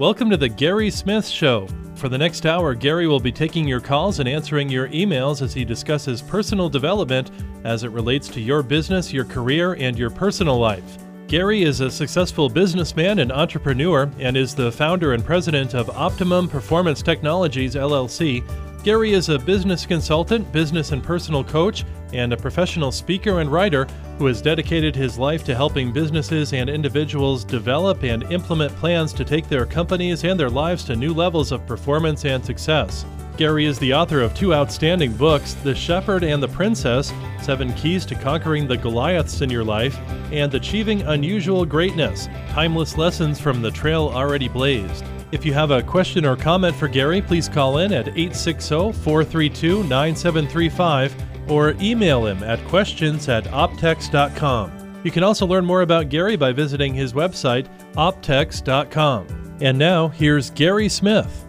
Welcome to the Gary Smith Show. For the next hour, Gary will be taking your calls and answering your emails as he discusses personal development as it relates to your business, your career, and your personal life. Gary is a successful businessman and entrepreneur and is the founder and president of Optimum Performance Technologies LLC. Gary is a business consultant, business and personal coach, and a professional speaker and writer who has dedicated his life to helping businesses and individuals develop and implement plans to take their companies and their lives to new levels of performance and success. Gary is the author of two outstanding books The Shepherd and the Princess Seven Keys to Conquering the Goliaths in Your Life, and Achieving Unusual Greatness Timeless Lessons from the Trail Already Blazed. If you have a question or comment for Gary, please call in at 860 432 9735 or email him at questions at optex.com. You can also learn more about Gary by visiting his website, optex.com. And now, here's Gary Smith.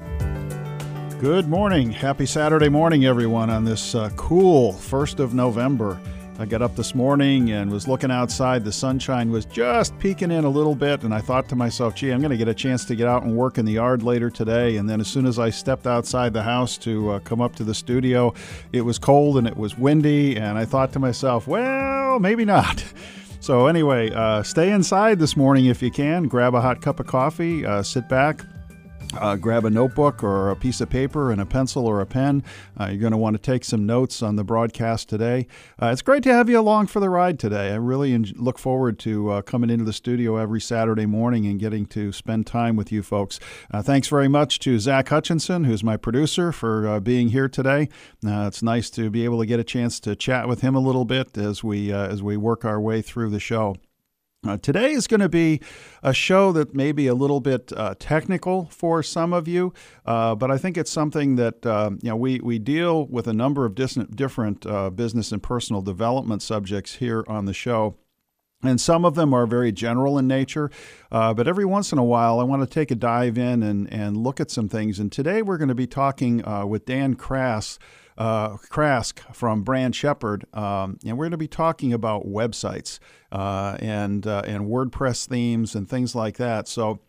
Good morning. Happy Saturday morning, everyone, on this uh, cool 1st of November. I got up this morning and was looking outside. The sunshine was just peeking in a little bit, and I thought to myself, gee, I'm going to get a chance to get out and work in the yard later today. And then as soon as I stepped outside the house to uh, come up to the studio, it was cold and it was windy. And I thought to myself, well, maybe not. So, anyway, uh, stay inside this morning if you can. Grab a hot cup of coffee, uh, sit back, uh, grab a notebook or a piece of paper and a pencil or a pen. Uh, you're going to want to take some notes on the broadcast today. Uh, it's great to have you along for the ride today. I really en- look forward to uh, coming into the studio every Saturday morning and getting to spend time with you folks. Uh, thanks very much to Zach Hutchinson, who's my producer, for uh, being here today. it's nice to be able to get a chance to chat with him a little bit as we as we work our way through the show. Uh, today is going to be a show that may be a little bit uh, technical for some of you, uh, but I think it's something that uh, you know we we deal with a number of different different uh, business and personal development subjects here on the show. And some of them are very general in nature, uh, but every once in a while I want to take a dive in and, and look at some things. And today we're going to be talking with Dan Krass, uh, Krask from Brand Shepherd, um, and we're going to be talking about websites uh, and uh, and WordPress themes and things like that. So.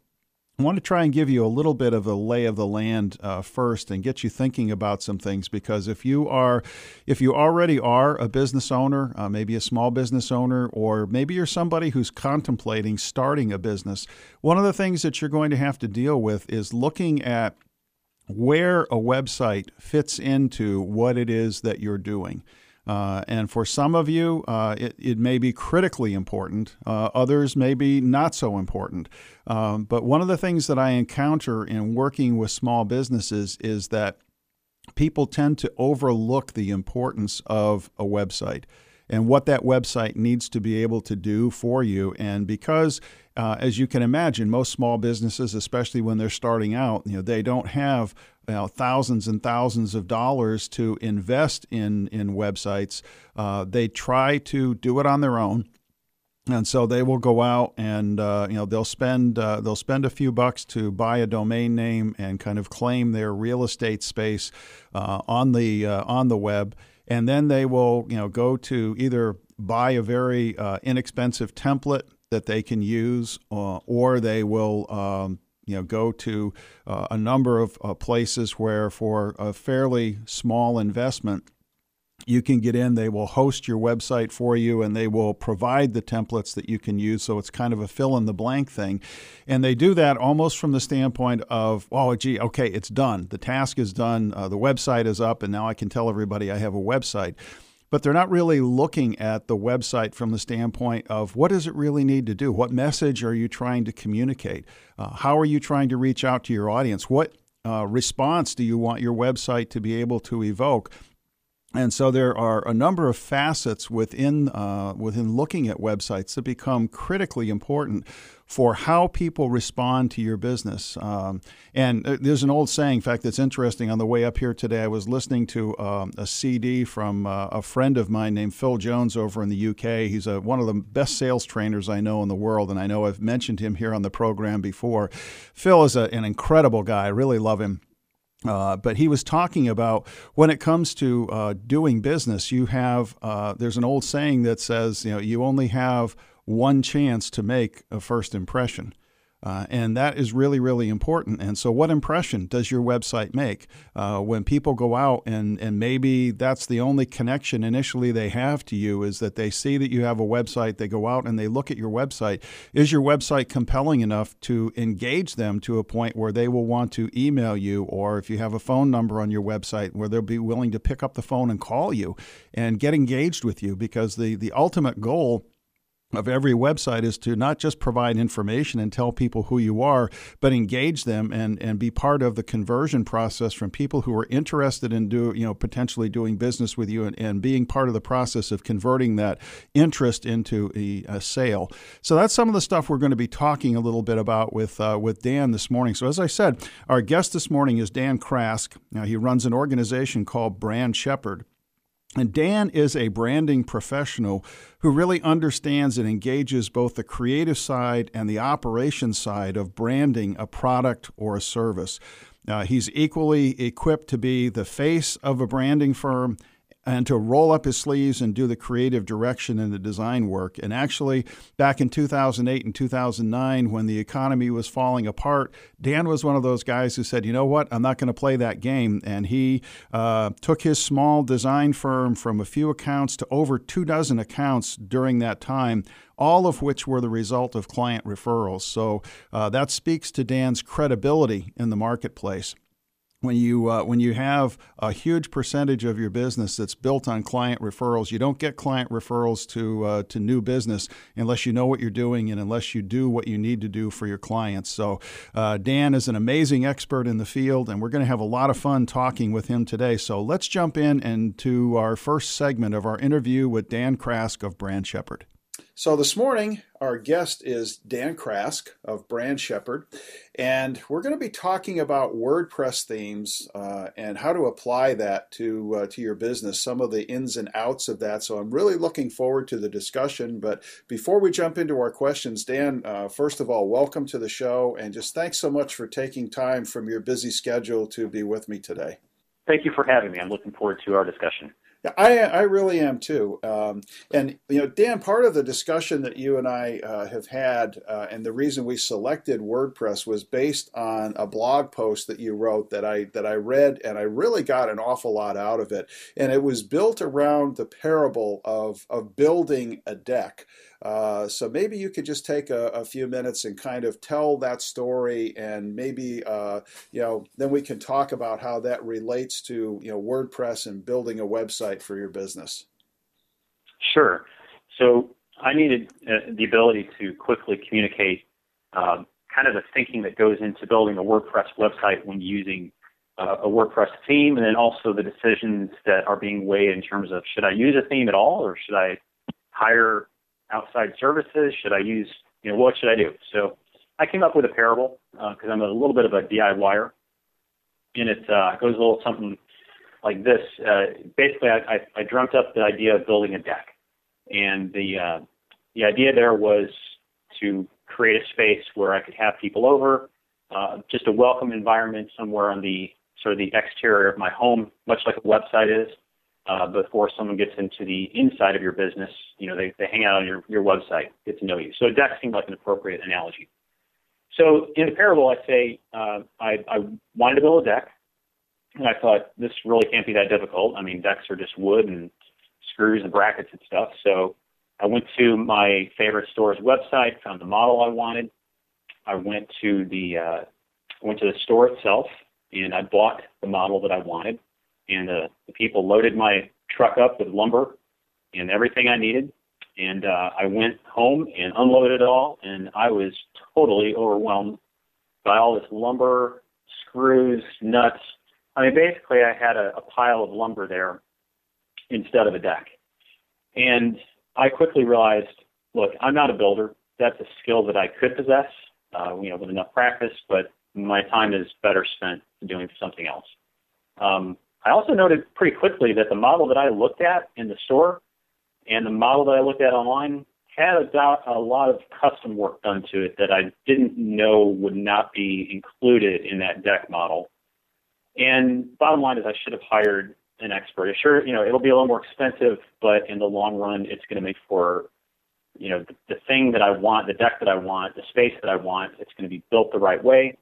I want to try and give you a little bit of a lay of the land uh, first and get you thinking about some things because if you are if you already are a business owner uh, maybe a small business owner or maybe you're somebody who's contemplating starting a business one of the things that you're going to have to deal with is looking at where a website fits into what it is that you're doing. Uh, and for some of you, uh, it, it, may be critically important. Uh, others may be not so important. Um, but one of the things that I encounter in working with small businesses is that people tend to overlook the importance of a website and what that website needs to be able to do for you. And because uh, as you can imagine, most small businesses, especially when they're starting out, you know, they don't have you know, thousands and thousands of dollars to invest in in websites. Uh, they try to do it on their own, and so they will go out and uh, you know they'll spend uh, they'll spend a few bucks to buy a domain name and kind of claim their real estate space uh, on the uh, on the web, and then they will you know go to either buy a very uh, inexpensive template that they can use, uh, or they will um, you know go to uh, a number of uh, places where for a fairly small investment you can get in they will host your website for you and they will provide the templates that you can use. So it's kind of a fill in the blank thing. And they do that almost from the standpoint of oh gee okay it's done. The task is done. Uh, the website is up and now i can tell everybody i have a website but they're not really looking at the website from the standpoint of what does it really need to do? What message are you trying to communicate? Uh, how are you trying to reach out to your audience? What uh, response do you want your website to be able to evoke? And so there are a number of facets within uh, within looking at websites that become critically important for how people respond to your business. Um, and uh, there's an old saying, in fact, that's interesting. On the way up here today, I was listening to um, a CD from uh, a friend of mine named Phil Jones over in the UK. He's a, one of the best sales trainers I know in the world, and I know I've mentioned him here on the program before. Phil is a, an incredible guy. I really love him. Uh, but he was talking about when it comes to uh, doing business, you have uh, there's an old saying that says you know you only have one chance to make a first impression. Uh, and that is really, really important. And so, what impression does your website make uh, when people go out and, and maybe that's the only connection initially they have to you is that they see that you have a website, they go out and they look at your website. Is your website compelling enough to engage them to a point where they will want to email you, or if you have a phone number on your website, where they'll be willing to pick up the phone and call you and get engaged with you? Because the, the ultimate goal of every website is to not just provide information and tell people who you are, but engage them and, and be part of the conversion process from people who are interested in do you know potentially doing business with you and, and being part of the process of converting that interest into a, a sale. So that's some of the stuff we're going to be talking a little bit about with uh, with Dan this morning. So as I said, our guest this morning is Dan Krask. Now he runs an organization called Brand Shepherd. And Dan is a branding professional who really understands and engages both the creative side and the operation side of branding a product or a service. Uh, he's equally equipped to be the face of a branding firm and to roll up his sleeves and do the creative direction and the design work. And actually, back in 2008 and 2009, when the economy was falling apart, Dan was one of those guys who said, you know what, I'm not going to play that game. And he uh, took his small design firm from a few accounts to over two dozen accounts during that time. All of which were the result of client referrals. So uh, that speaks to Dan's credibility in the marketplace when you uh, when you have a huge percentage of your business that's built on client referrals, you don't get client referrals to uh, to new business unless you know what you're doing and unless you do what you need to do for your clients. So uh, Dan is an amazing expert in the field, and we're going to have a lot of fun talking with him today. So let's jump in into our first segment of our interview with Dan Krask of Brand Shepherd. So this morning, our guest is Dan Krask of Brand Shepherd, and we're going to be talking about WordPress themes uh, and how to apply that to uh, to your business. Some of the ins and outs of that. So I'm really looking forward to the discussion. But before we jump into our questions, Dan, uh, first of all, welcome to the show, and just thanks so much for taking time from your busy schedule to be with me today. Thank you for having me. I'm looking forward to our discussion. I I really am too. Um, and you know, Dan, part of the discussion that you and I uh, have had, uh, and the reason we selected WordPress was based on a blog post that you wrote that I that I read, and I really got an awful lot out of it. And it was built around the parable of of building a deck. Uh, so maybe you could just take a, a, few minutes and kind of tell that story, and maybe uh, you know then we can talk about how that relates to you know WordPress and building a website for your business. Sure. So I needed uh, the ability to quickly communicate um, kind of the thinking that goes into building a WordPress website when using uh, a WordPress theme, and then also the decisions that are being weighed in terms of should I use a theme at all, or should I hire outside services? Should I use, you know, what should I do? So I came up with a parable because uh, I'm a little bit of a DIYer, and it uh, goes a little something like this. Uh, basically, I, I, I dreamt up the idea of building a deck, and the uh, the idea there was to create a space where I could have people over, uh, just a welcome environment somewhere on the sort of the exterior of my home, much like a website is uh, before someone gets into the inside of your business. You know, they, they hang out on your, your website, get to know you. So deck seemed like an appropriate analogy. So in the parable, I say uh, I, I wanted to build a deck, and I thought this really can't be that difficult. I mean, decks are just wood and screws and brackets and stuff. So I went to my favorite store's website, found the model I wanted. I went to the uh, went to the store itself, and I bought the model that I wanted and uh, the people loaded my truck up with lumber and everything I needed. And uh, I went home and unloaded it all, and I was totally overwhelmed by all this lumber, screws, nuts. I mean, basically, I had a, a pile of lumber there instead of a deck. And I quickly realized, look, I'm not a builder. That's a skill that I could possess, uh, you know, with enough practice, but my time is better spent doing something else. Um, I also noted pretty quickly that the model that I looked at in the store and the model that I looked at online had a, a lot of custom work done to it that I didn't know would not be included in that deck model. And bottom line is I should have hired an expert. Sure, you know, it'll be a little more expensive, but in the long run, it's going to make for you know, the, the thing that I want, the deck that I want, the space that I want, it's going to be built the right way,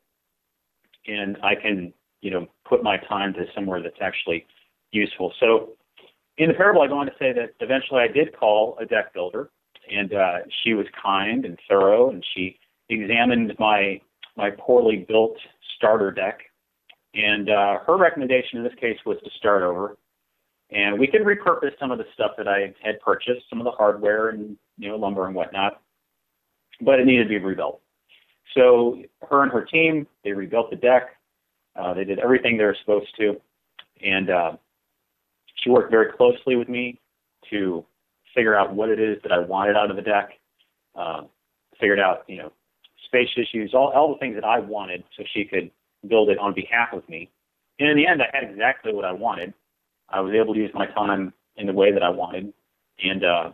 and I can, you know, put my time to somewhere that's actually useful. So, in the parable, I go on to say that eventually I did call a deck builder, and uh, she was kind and thorough, and she examined my my poorly built starter deck, and uh, her recommendation in this case was to start over and we could repurpose some of the stuff that I had purchased, some of the hardware and you know lumber and whatnot, but it needed to be rebuilt. So her and her team they rebuilt the deck. Uh, they did everything they were supposed to, and uh, she worked very closely with me to figure out what it is that I wanted out of the deck. Uh, figured out you know space issues, all all the things that I wanted, so she could build it on behalf of me. And in the end, I had exactly what I wanted I was able to use my time in the way that I wanted, and uh,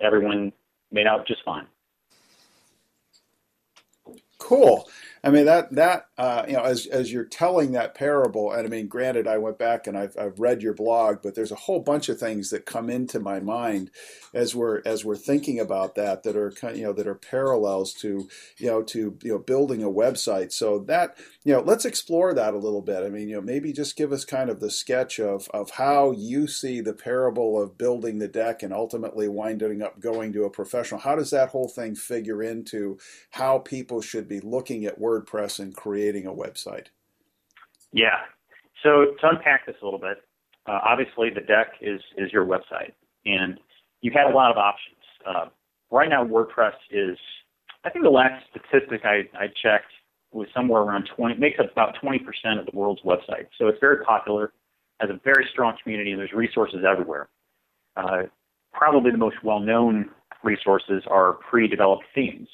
everyone made out just fine. Cool. I mean that that uh, you know as as you're telling that parable, and I mean, granted, I went back and I've, I've read your blog, but there's a whole bunch of things that come into my mind as we're as we're thinking about that that are kind you know that are parallels to you know to you know building a website. So that you know let's explore that a little bit. I mean, you know, maybe just give us kind of the sketch of of how you see the parable of building the deck and ultimately winding up going to a professional. How does that whole thing figure into how people should be looking at WordPress and creating a website? Yeah. So to unpack this a little bit, uh, obviously the deck is is your website, and you had a lot of options. Uh, right now, WordPress is, I think the last statistic I, I checked was somewhere around 20, makes up about 20% of the world's websites. So it's very popular, has a very strong community, and there's resources everywhere. Uh, probably the most well-known resources are pre-developed themes,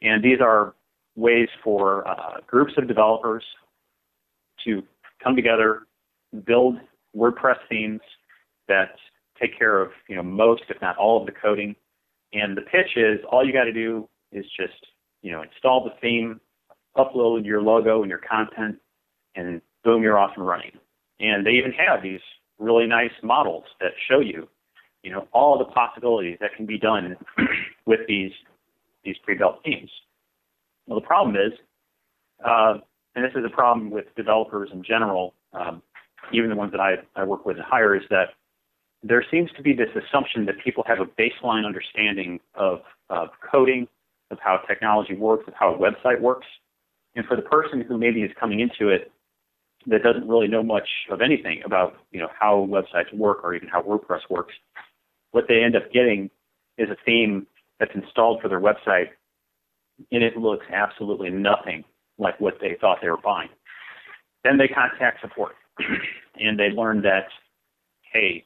and these are ways for uh, groups of developers to come together, build WordPress themes that take care of you know most, if not all, of the coding. And the pitch is all you got to do is just you know install the theme, upload your logo and your content, and boom, you're off and running. And they even have these really nice models that show you you know all the possibilities that can be done with these these pre-built themes. Well, the problem is, uh, and this is a problem with developers in general, um, even the ones that I, I work with and hire, is that there seems to be this assumption that people have a baseline understanding of, of coding, of how technology works, of how a website works. And for the person who maybe is coming into it that doesn't really know much of anything about you know how websites work or even how WordPress works, what they end up getting is a theme that's installed for their website and it looks absolutely nothing like what they thought they were buying. Then they contact support and they learn that, hey,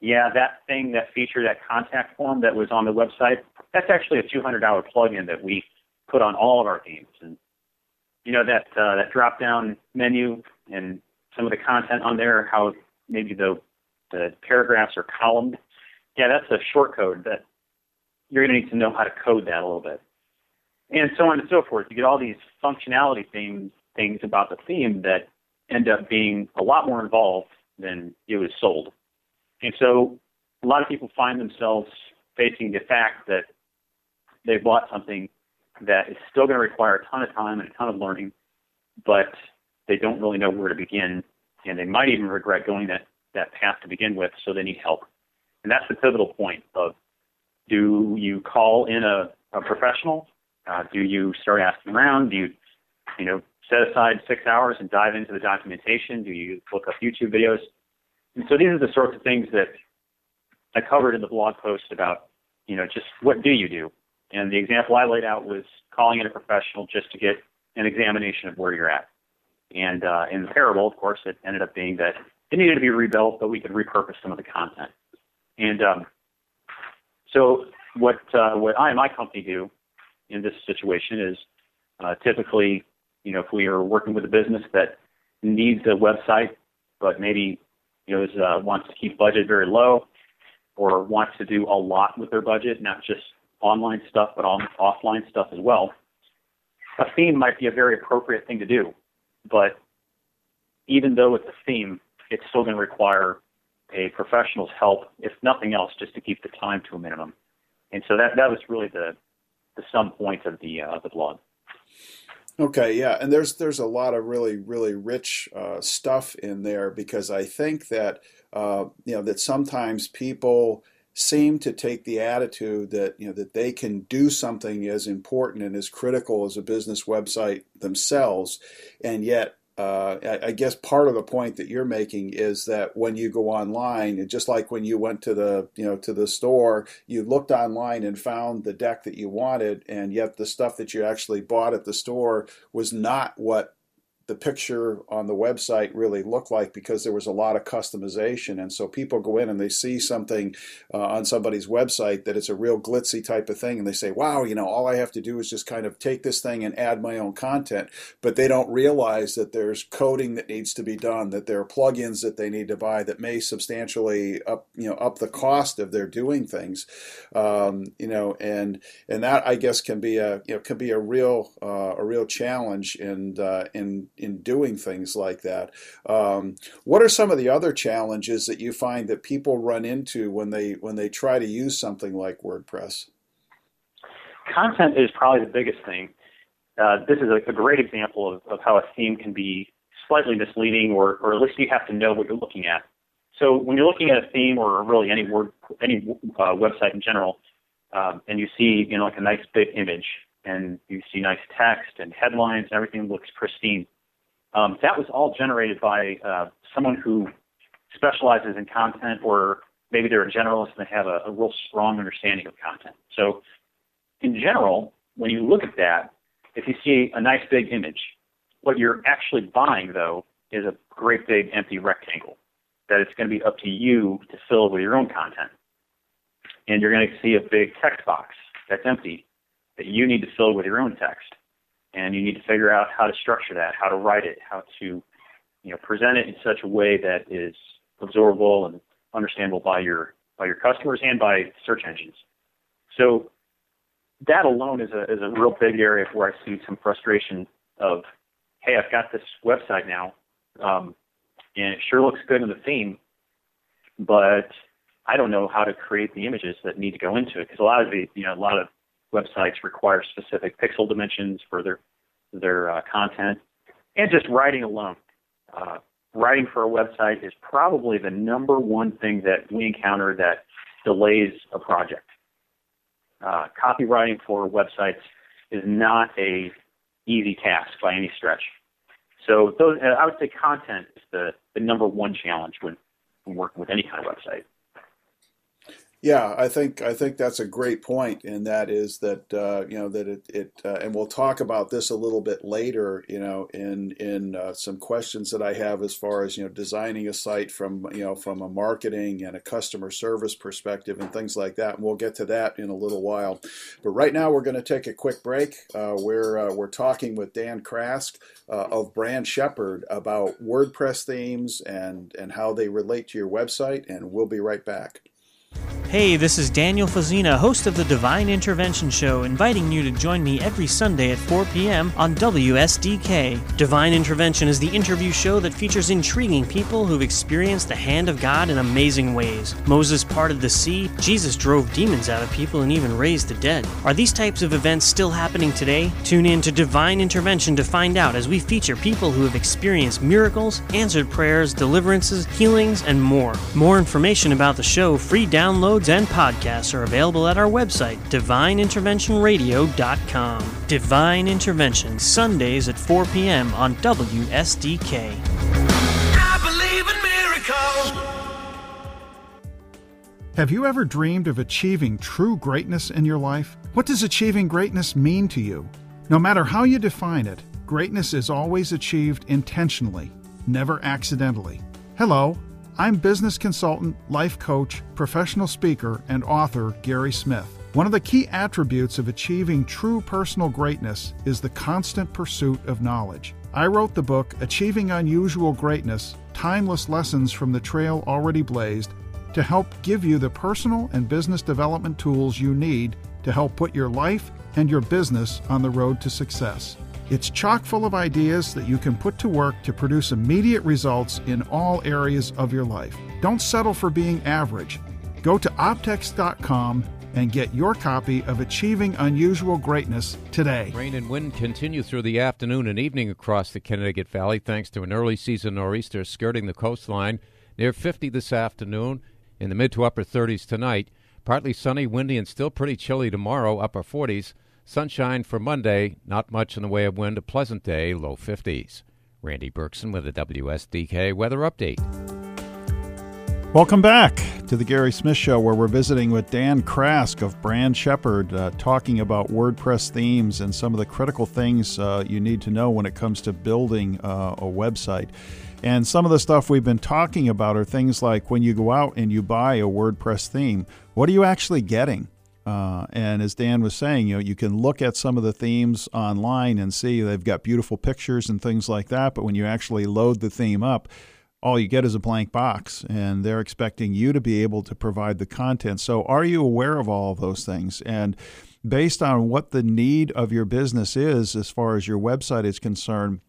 yeah, that thing, that feature, that contact form that was on the website, that's actually a $200 plugin that we put on all of our themes. And you know that uh, that drop down menu and some of the content on there, how maybe the the paragraphs are columned. Yeah, that's a short code that you're going to need to know how to code that a little bit and so on and so forth. You get all these functionality things things about the theme that end up being a lot more involved than it was sold. And so a lot of people find themselves facing the fact that they bought something that is still going to require a ton of time and a ton of learning, but they don't really know where to begin, and they might even regret going that, that path to begin with, so they need help. And that's the pivotal point of do you call in a, a professional uh, do you start asking around? Do you, you know, set aside six hours and dive into the documentation? Do you look up YouTube videos? And so these are the sorts of things that I covered in the blog post about, you know, just what do you do? And the example I laid out was calling in a professional just to get an examination of where you're at. And uh, in the parable, of course, it ended up being that it needed to be rebuilt, but we could repurpose some of the content. And um, so what uh, what I and my company do in this situation is uh, typically, you know, if we are working with a business that needs a website, but maybe you know is, uh, wants to keep budget very low, or wants to do a lot with their budget, not just online stuff, but on offline stuff as well. A theme might be a very appropriate thing to do, but even though it's a theme, it's still going to require a professional's help, if nothing else, just to keep the time to a minimum. And so that that was really the the sum point of the uh, the blog. Okay, yeah, and there's there's a lot of really really rich uh, stuff in there because I think that uh, you know that sometimes people seem to take the attitude that you know that they can do something as important and as critical as a business website themselves, and yet uh, I, I, guess part of the point that you're making is that when you go online, and just like when you went to the you know to the store, you looked online and found the deck that you wanted, and yet the stuff that you actually bought at the store was not what the picture on the website really looked like because there was a lot of customization. And so people go in and they see something uh, on somebody's website that it's a real glitzy type of thing, and they say, wow, you know, all I have to do is just kind of take this thing and add my own content. But they don't realize that there's coding that needs to be done, that there are plugins that they need to buy that may substantially up, you know, up the cost of their doing things. Um, you know, and and that I guess can be a you know can be a real uh, a real challenge in uh, in in doing things like that. Um, what are some of the other challenges that you find that people run into when they when they try to use something like WordPress? Content is probably the biggest thing. Uh, this is a, a great example of, of, how a theme can be slightly misleading, or, or at least you have to know what you're looking at. So when you're looking at a theme, or really any word, any uh, website in general, um, and you see you know like a nice big image, and you see nice text and headlines, and everything looks pristine. Um, that was all generated by uh, someone who specializes in content, or maybe they're a generalist and they have a, a real strong understanding of content. So, in general, when you look at that, if you see a nice big image, what you're actually buying, though, is a great big empty rectangle that it's going to be up to you to fill with your own content. And you're going to see a big text box that's empty that you need to fill with your own text and you need to figure out how to structure that, how to write it, how to you know present it in such a way that is absorbable and understandable by your by your customers and by search engines. So that alone is a is a real big area where I see some frustration of, hey, I've got this website now, um, and it sure looks good in the theme, but I don't know how to create the images that need to go into it because a lot of the you know a lot of websites require specific pixel dimensions for their their uh, content, and just writing alone. Uh, writing for a website is probably the number one thing that we encounter that delays a project. Uh, copywriting for websites is not a easy task by any stretch. So those, I would say content is the, the number one challenge when, when working with any kind of website. Yeah, I think I think that's a great point, and that is that uh, you know that it, it uh, and we'll talk about this a little bit later. You know, in in uh, some questions that I have as far as you know designing a site from you know from a marketing and a customer service perspective and things like that. And we'll get to that in a little while. But right now we're going to take a quick break. Uh, we're uh, we're talking with Dan Krask uh, of Brand Shepherd about WordPress themes and and how they relate to your website, and we'll be right back. Hey, this is Daniel Fazina, host of the Divine Intervention Show, inviting you to join me every Sunday at 4 p.m. on WSDK. Divine Intervention is the interview show that features intriguing people who've experienced the hand of God in amazing ways. Moses parted the sea, Jesus drove demons out of people, and even raised the dead. Are these types of events still happening today? Tune in to Divine Intervention to find out as we feature people who have experienced miracles, answered prayers, deliverances, healings, and more. More information about the show, free download, episodes and podcasts are available at our website, divineinterventionradio.com. Divine Intervention, Sundays at 4 p.m. on WSDK. Have you ever dreamed of achieving true greatness in your life? What does achieving greatness mean to you? No matter how you define it, greatness is always achieved intentionally, never accidentally. Hello, I'm business consultant, life coach, professional speaker, and author Gary Smith. One of the key attributes of achieving true personal greatness is the constant pursuit of knowledge. I wrote the book Achieving Unusual Greatness Timeless Lessons from the Trail Already Blazed to help give you the personal and business development tools you need to help put your life and your business on the road to success. It's chock full of ideas that you can put to work to produce immediate results in all areas of your life. Don't settle for being average. Go to optex.com and get your copy of Achieving Unusual Greatness today. Rain and wind continue through the afternoon and evening across the Connecticut Valley thanks to an early season nor'easter skirting the coastline near 50 this afternoon, in the mid to upper 30s tonight. Partly sunny, windy, and still pretty chilly tomorrow, upper 40s. Sunshine for Monday, not much in the way of wind, a pleasant day, low 50s. Randy Berkson with a WSDK weather update. Welcome back to the Gary Smith Show, where we're visiting with Dan Krask of Brand Shepherd, uh, talking about WordPress themes and some of the critical things uh, you need to know when it comes to building uh, a website. And some of the stuff we've been talking about are things like when you go out and you buy a WordPress theme, what are you actually getting? Uh, and as Dan was saying, you know, you can look at some of the themes online and see they've got beautiful pictures and things like that. But when you actually load the theme up, all you get is a blank box, and they're expecting you to be able to provide the content. So, are you aware of all of those things? And based on what the need of your business is, as far as your website is concerned,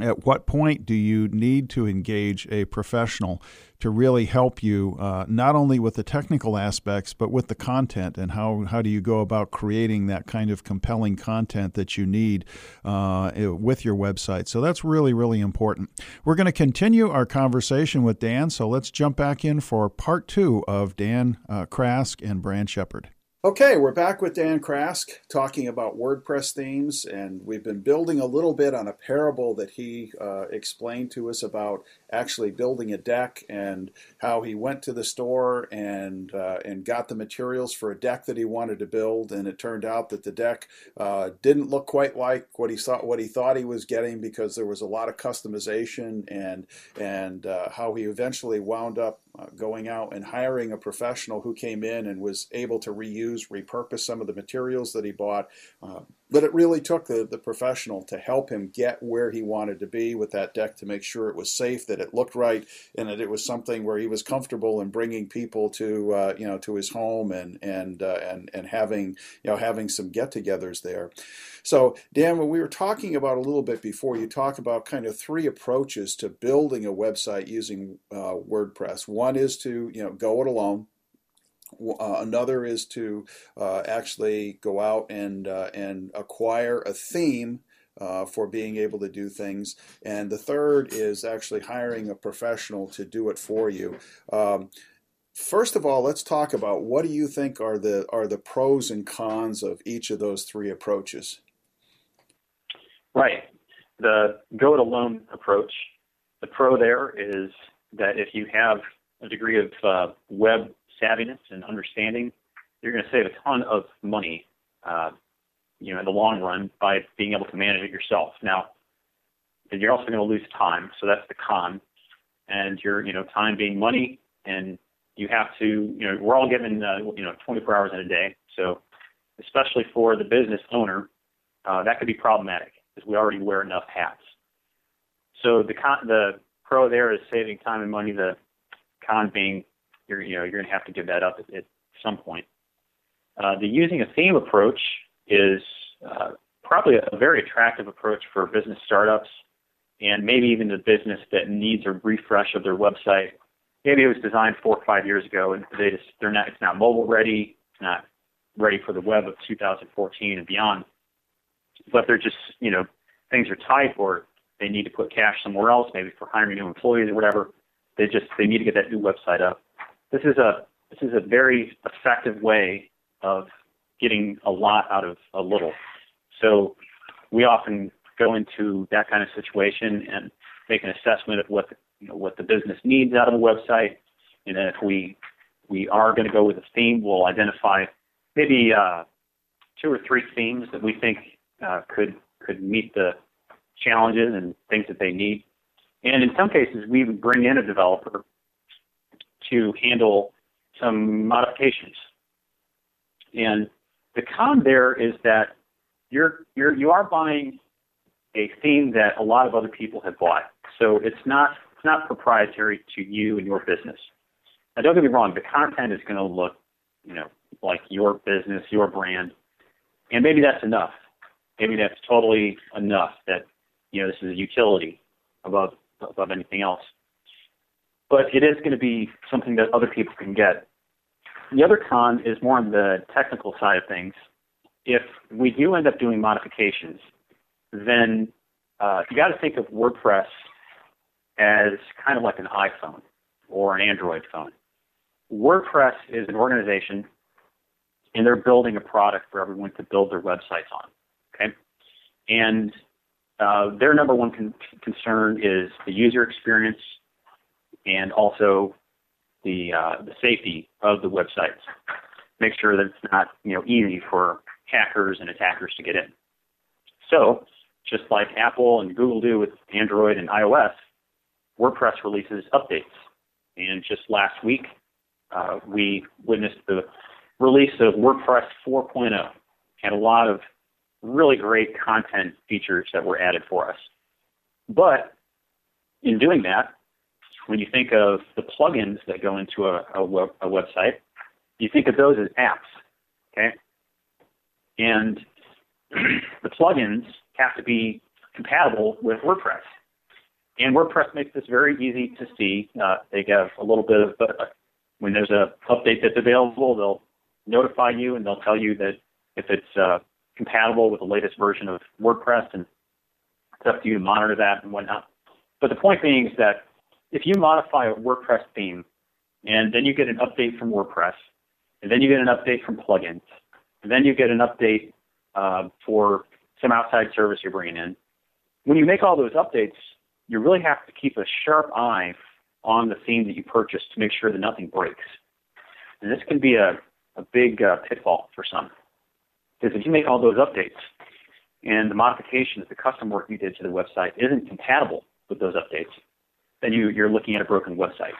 at what point do you need to engage a professional to really help you uh, not only with the technical aspects but with the content? And how, how do you go about creating that kind of compelling content that you need uh, with your website? So that's really really important. We're going to continue our conversation with dan so let's jump back in for part two of dan uh, krask and brand shepherd Okay, we're back with Dan Krask talking about WordPress themes, and we've been building a little bit on a parable that he uh, explained to us about actually building a deck and how he went to the store and uh, and got the materials for a deck that he wanted to build, and it turned out that the deck uh, didn't look quite like what he thought what he thought he was getting because there was a lot of customization and and uh, how he eventually wound up uh, going out and hiring a professional who came in and was able to reuse, repurpose some of the materials that he bought. But it really took the, the professional to help him get where he wanted to be with that deck to make sure it was safe, that it looked right, and that it was something where he was comfortable in bringing people to uh, you know to his home and and uh, and and having you know having some get-togethers there. So, Dan, when we were talking about a little bit before, you talk about kind of three approaches to building a website using uh, WordPress. One is to you know go it alone. Uh, another is to uh, actually go out and uh, and acquire a theme uh, for being able to do things, and the third is actually hiring a professional to do it for you. Um, first of all, let's talk about what do you think are the are the pros and cons of each of those three approaches. Right. The go it alone approach, the pro there is that if you have a degree of uh, web savviness and understanding, you're going to save a ton of money, uh, you know, in the long run by being able to manage it yourself. Now, you're also going to lose time, so that's the con. And your, you know, time being money, and you have to, you know, we're all given, uh, you know, 24 hours in a day. So, especially for the business owner, uh, that could be problematic because we already wear enough hats. So the con, the pro there is saving time and money. The con being you're you know you're going to have to give that up at, at some point. Uh, the using a theme approach is uh, probably a, very attractive approach for business startups and maybe even the business that needs a refresh of their website. Maybe it was designed four or five years ago and they just they're not it's not mobile ready, it's not ready for the web of 2014 and beyond but they're just, you know, things are tight or they need to put cash somewhere else, maybe for hiring new employees or whatever. They just they need to get that new website up. This is a this is a very effective way of getting a lot out of a little. So we often go into that kind of situation and make an assessment of what the, you know, what the business needs out of a website, and then if we we are going to go with a theme, we'll identify maybe uh, two or three themes that we think uh, could could meet the challenges and things that they need. And in some cases, we even bring in a developer to handle some modifications. And the con there is that you're you're you are buying a theme that a lot of other people have bought. So it's not it's not proprietary to you and your business. Now don't get me wrong, the content is going to look, you know, like your business, your brand, and maybe that's enough maybe that's totally enough that you know this is a utility above above anything else. But it is going to be something that other people can get. the other con is more on the technical side of things. If we do end up doing modifications, then uh, you got to think of WordPress as kind of like an iPhone or an Android phone. WordPress is an organization, and they're building a product for everyone to build their websites on. Okay, and uh, their number one con- concern is the user experience and also the uh, the safety of the websites. Make sure that it's not you know easy for hackers and attackers to get in. So, just like Apple and Google do with Android and iOS, WordPress releases updates. And just last week, uh, we witnessed the release of WordPress 4.0. Had a lot of really great content features that were added for us. But in doing that, when you think of the plugins that go into a, a, web, a website, you think of those as apps, okay? And the plugins have to be compatible with WordPress. And WordPress makes this very easy to see. Uh, they have a little bit of, uh, when there's a update that's available, they'll notify you and they'll tell you that if it's uh, compatible with the latest version of WordPress, and it's up to you to monitor that and whatnot. But the point being is that if you modify a WordPress theme, and then you get an update from WordPress, and then you get an update from plugins, and then you get an update uh, for some outside service you're bringing in. When you make all those updates, you really have to keep a sharp eye on the theme that you purchased to make sure that nothing breaks. And this can be a, a big uh, pitfall for some. Because if you make all those updates and the modifications, the custom work you did to the website isn't compatible with those updates, then you, you're looking at a broken website.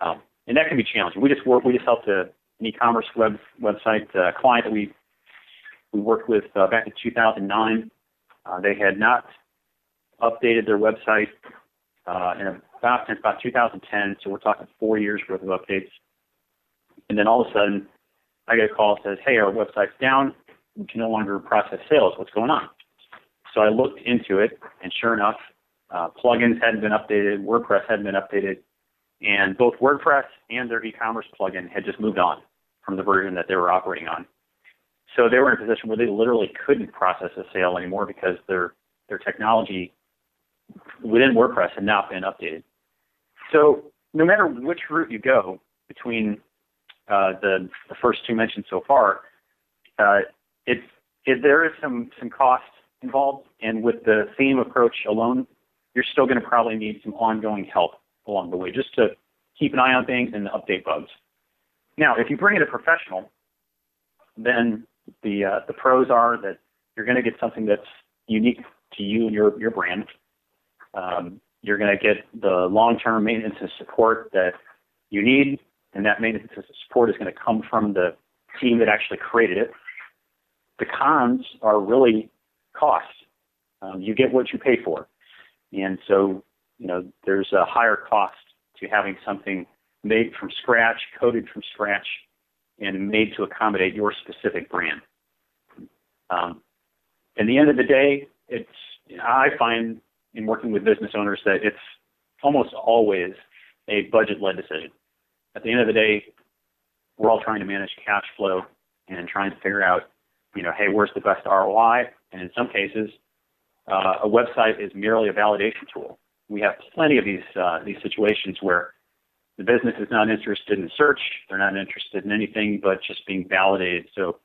Um, and that can be challenging. We just work, we just helped a, an e-commerce web website uh, client that we we worked with uh, back in 2009. Uh, they had not updated their website uh, in about since about 2010, so we're talking four years worth of updates. And then all of a sudden, I get a call that says, "Hey, our website's down. We can no longer process sales. What's going on?" So I looked into it, and sure enough, uh, plugins hadn't been updated, WordPress hadn't been updated, and both WordPress and their e-commerce plugin had just moved on from the version that they were operating on. So they were in a position where they literally couldn't process a sale anymore because their their technology within WordPress had not been updated. So no matter which route you go between uh, the, the, first two mentioned so far, uh, it, there is some some cost involved, and with the theme approach alone, you're still going to probably need some ongoing help along the way, just to keep an eye on things and update bugs. Now, if you bring in a professional, then the uh, the pros are that you're going to get something that's unique to you and your your brand. Um, you're going to get the long-term maintenance and support that you need, and that maintenance and support is going to come from the team that actually created it. The cons are really cost. Um, you get what you pay for, and so you know there's a higher cost to having something made from scratch, coded from scratch, and made to accommodate your specific brand. Um, at the end of the day, it's I find in working with business owners that it's almost always a budget-led decision. At the end of the day, we're all trying to manage cash flow and trying to figure out, you know, hey, where's the best ROI? And in some cases, uh, a website is merely a validation tool. We have plenty of these uh, these situations where the business is not interested in search. They're not interested in anything but just being validated. So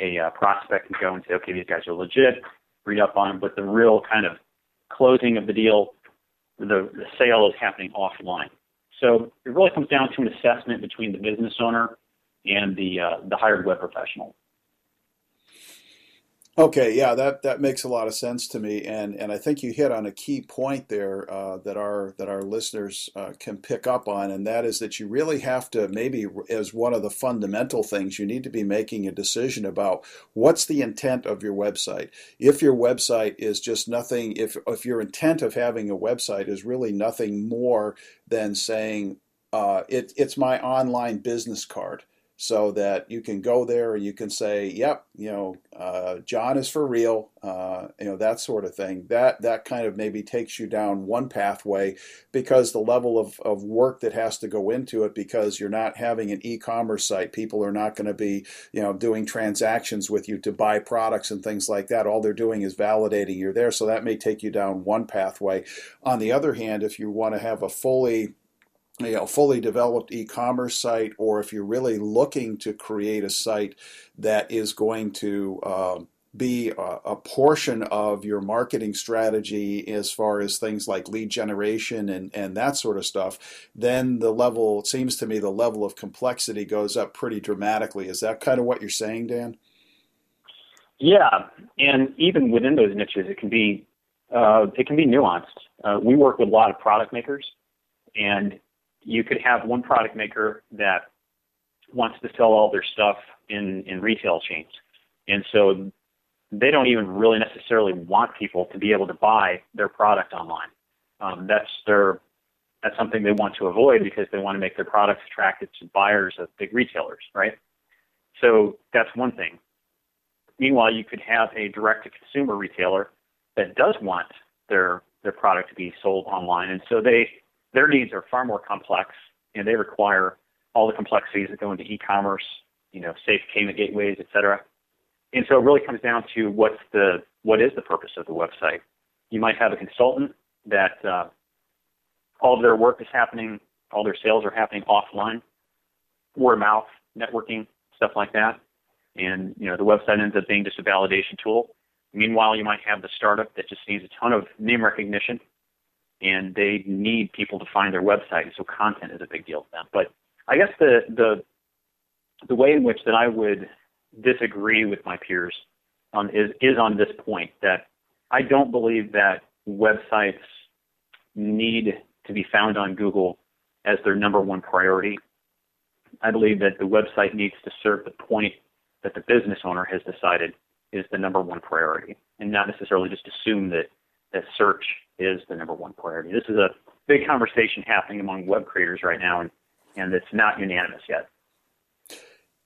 a uh, prospect can go and say, okay, these guys are legit, read up on them, but the real kind of closing of the deal, the, the sale is happening offline. So it really comes down to an assessment between the business owner and the uh, the hired web professional. Okay, yeah, that, that makes a lot of sense to me, and, and I think you hit on a key point there uh, that our that our listeners uh, can pick up on, and that is that you really have to maybe as one of the fundamental things you need to be making a decision about what's the intent of your website. If your website is just nothing, if if your intent of having a website is really nothing more than saying uh, it, it's my online business card so that you can go there and you can say, "Yep, you know, uh, John is for real," uh, you know that sort of thing. That that kind of maybe takes you down one pathway because the level of, of work that has to go into it because you're not having an e-commerce site. People are not going to be you know doing transactions with you to buy products and things like that. All they're doing is validating you're there. So that may take you down one pathway. On the other hand, if you want to have a fully you know fully developed e-commerce site or if you're really looking to create a site that is going to uh, be a, a, portion of your marketing strategy as far as things like lead generation and, and that sort of stuff, then the level, it seems to me, the level of complexity goes up pretty dramatically. Is that kind of what you're saying, Dan? Yeah, and even within those niches, it can be uh, it can be nuanced. Uh, we work with a lot of product makers, and you could have one product maker that wants to sell all their stuff in, in retail chains. And so they don't even really necessarily want people to be able to buy their product online. Um, that's their that's something they want to avoid because they want to make their products attractive to buyers of big retailers, right? So that's one thing. Meanwhile, you could have a direct to consumer retailer that does want their their product to be sold online, and so they their needs are far more complex, and they require all the complexities that go into e-commerce, you know, safe payment gateways, et cetera. And so it really comes down to what's the what is the purpose of the website. You might have a consultant that uh, all of their work is happening, all their sales are happening offline, word of mouth, networking, stuff like that. And you know the website ends up being just a validation tool. Meanwhile, you might have the startup that just needs a ton of name recognition and they need people to find their website. So content is a big deal to them. But I guess the the the way in which that I would disagree with my peers on is is on this point that I don't believe that websites need to be found on Google as their number one priority. I believe that the website needs to serve the point that the business owner has decided is the number one priority, and not necessarily just assume that that search is the number one priority. This is a big conversation happening among web creators right now, and, and it's not unanimous yet.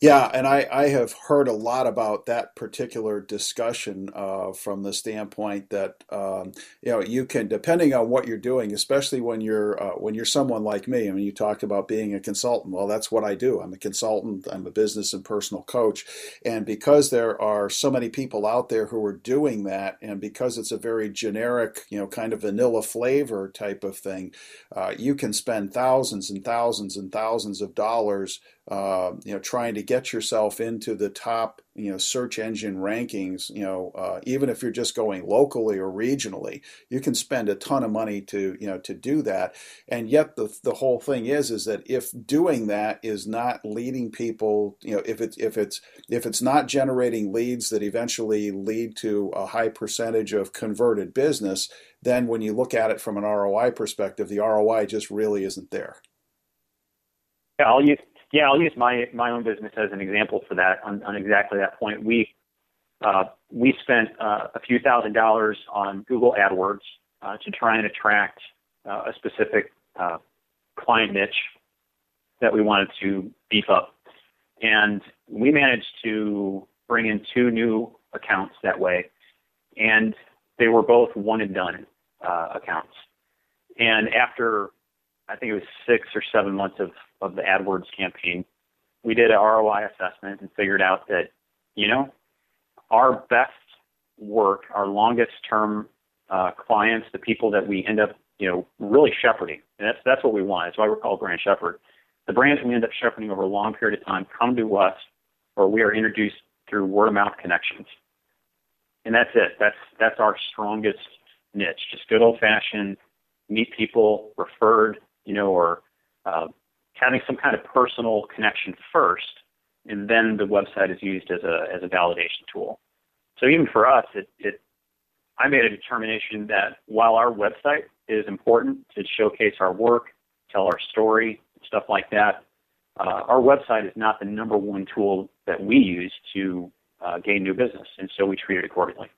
Yeah, and I, I have heard a lot about that particular discussion uh, from the standpoint that um, you know you can depending on what you're doing, especially when you're uh, when you're someone like me. I mean, you talked about being a consultant. Well, that's what I do. I'm a consultant. I'm a business and personal coach, and because there are so many people out there who are doing that, and because it's a very generic, you know, kind of vanilla flavor type of thing, uh, you can spend thousands and thousands and thousands of dollars uh, you know, trying to get yourself into the top, you know, search engine rankings, you know, uh, even if you're just going locally or regionally, you can spend a ton of money to, you know, to do that. And yet the, the whole thing is, is that if doing that is not leading people, you know, if it's, if it's, if it's not generating leads that eventually lead to a high percentage of converted business, then when you look at it from an ROI perspective, the ROI just really isn't there. Yeah, I'll use yeah, I'll use my my own business as an example for that on, on exactly that point. We uh, we spent uh, a few thousand dollars on Google AdWords uh, to try and attract uh, a specific uh, client niche that we wanted to beef up, and we managed to bring in two new accounts that way, and they were both one and done uh, accounts. And after I think it was six or seven months of, of the AdWords campaign, we did an ROI assessment and figured out that, you know, our best work, our longest term uh, clients, the people that we end up, you know, really shepherding, and that's that's what we want. That's why we're called Brand Shepherd. The brands we end up shepherding over a long period of time come to us, or we are introduced through word of mouth connections, and that's it. That's that's our strongest niche. Just good old fashioned meet people, referred, you know, or uh, having some kind of personal connection first, and then the website is used as a as a validation tool. So even for us, it, it I made a determination that while our website is important to showcase our work, tell our story, stuff like that, uh, our website is not the number one tool that we use to uh, gain new business, and so we treat it accordingly.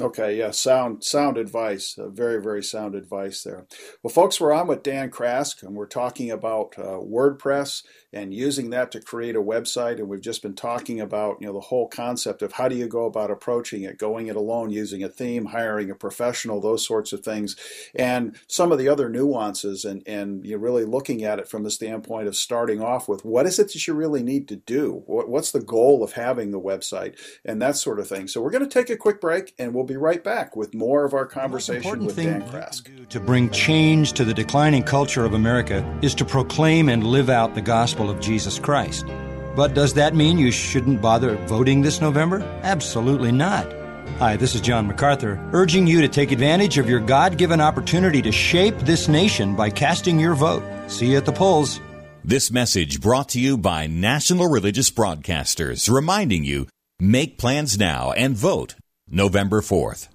Okay, yeah, sound sound advice, uh, very very sound advice there. Well, folks, we're on with Dan Crask, and we're talking about uh, WordPress and using that to create a website. And we've just been talking about you know the whole concept of how do you go about approaching it, going it alone, using a theme, hiring a professional, those sorts of things, and some of the other nuances, and and you're really looking at it from the standpoint of starting off with what is it that you really need to do, what, what's the goal of having the website, and that sort of thing. So we're going to take a quick break, and we'll We'll be right back with more of our conversation with Dan Crask. To bring change to the declining culture of America is to proclaim and live out the gospel of Jesus Christ. But does that mean you shouldn't bother voting this November? Absolutely not. Hi, this is John MacArthur, urging you to take advantage of your God given opportunity to shape this nation by casting your vote. See you at the polls. This message brought to you by National Religious Broadcasters, reminding you make plans now and vote November 4th.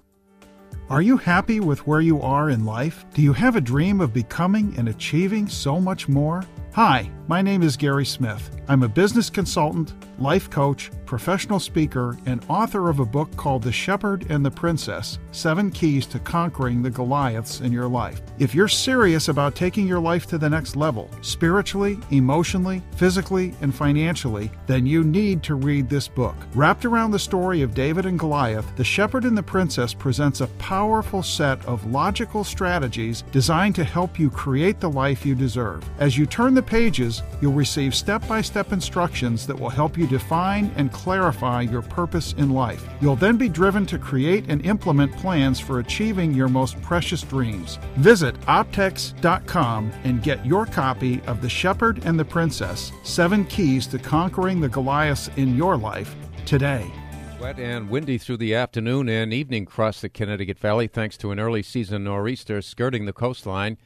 Are you happy with where you are in life? Do you have a dream of becoming and achieving so much more? Hi, my name is Gary Smith. I'm a business consultant, life coach, professional speaker, and author of a book called The Shepherd and the Princess Seven Keys to Conquering the Goliaths in Your Life. If you're serious about taking your life to the next level, spiritually, emotionally, physically, and financially, then you need to read this book. Wrapped around the story of David and Goliath, The Shepherd and the Princess presents a powerful set of logical strategies designed to help you create the life you deserve. As you turn the pages, you'll receive step by step instructions that will help you define and clarify your purpose in life. You'll then be driven to create and implement plans for achieving your most precious dreams. Visit optex.com and get your copy of The Shepherd and the Princess Seven Keys to Conquering the Goliaths in Your Life today. Wet and windy through the afternoon and evening across the Connecticut Valley thanks to an early season nor'easter skirting the coastline.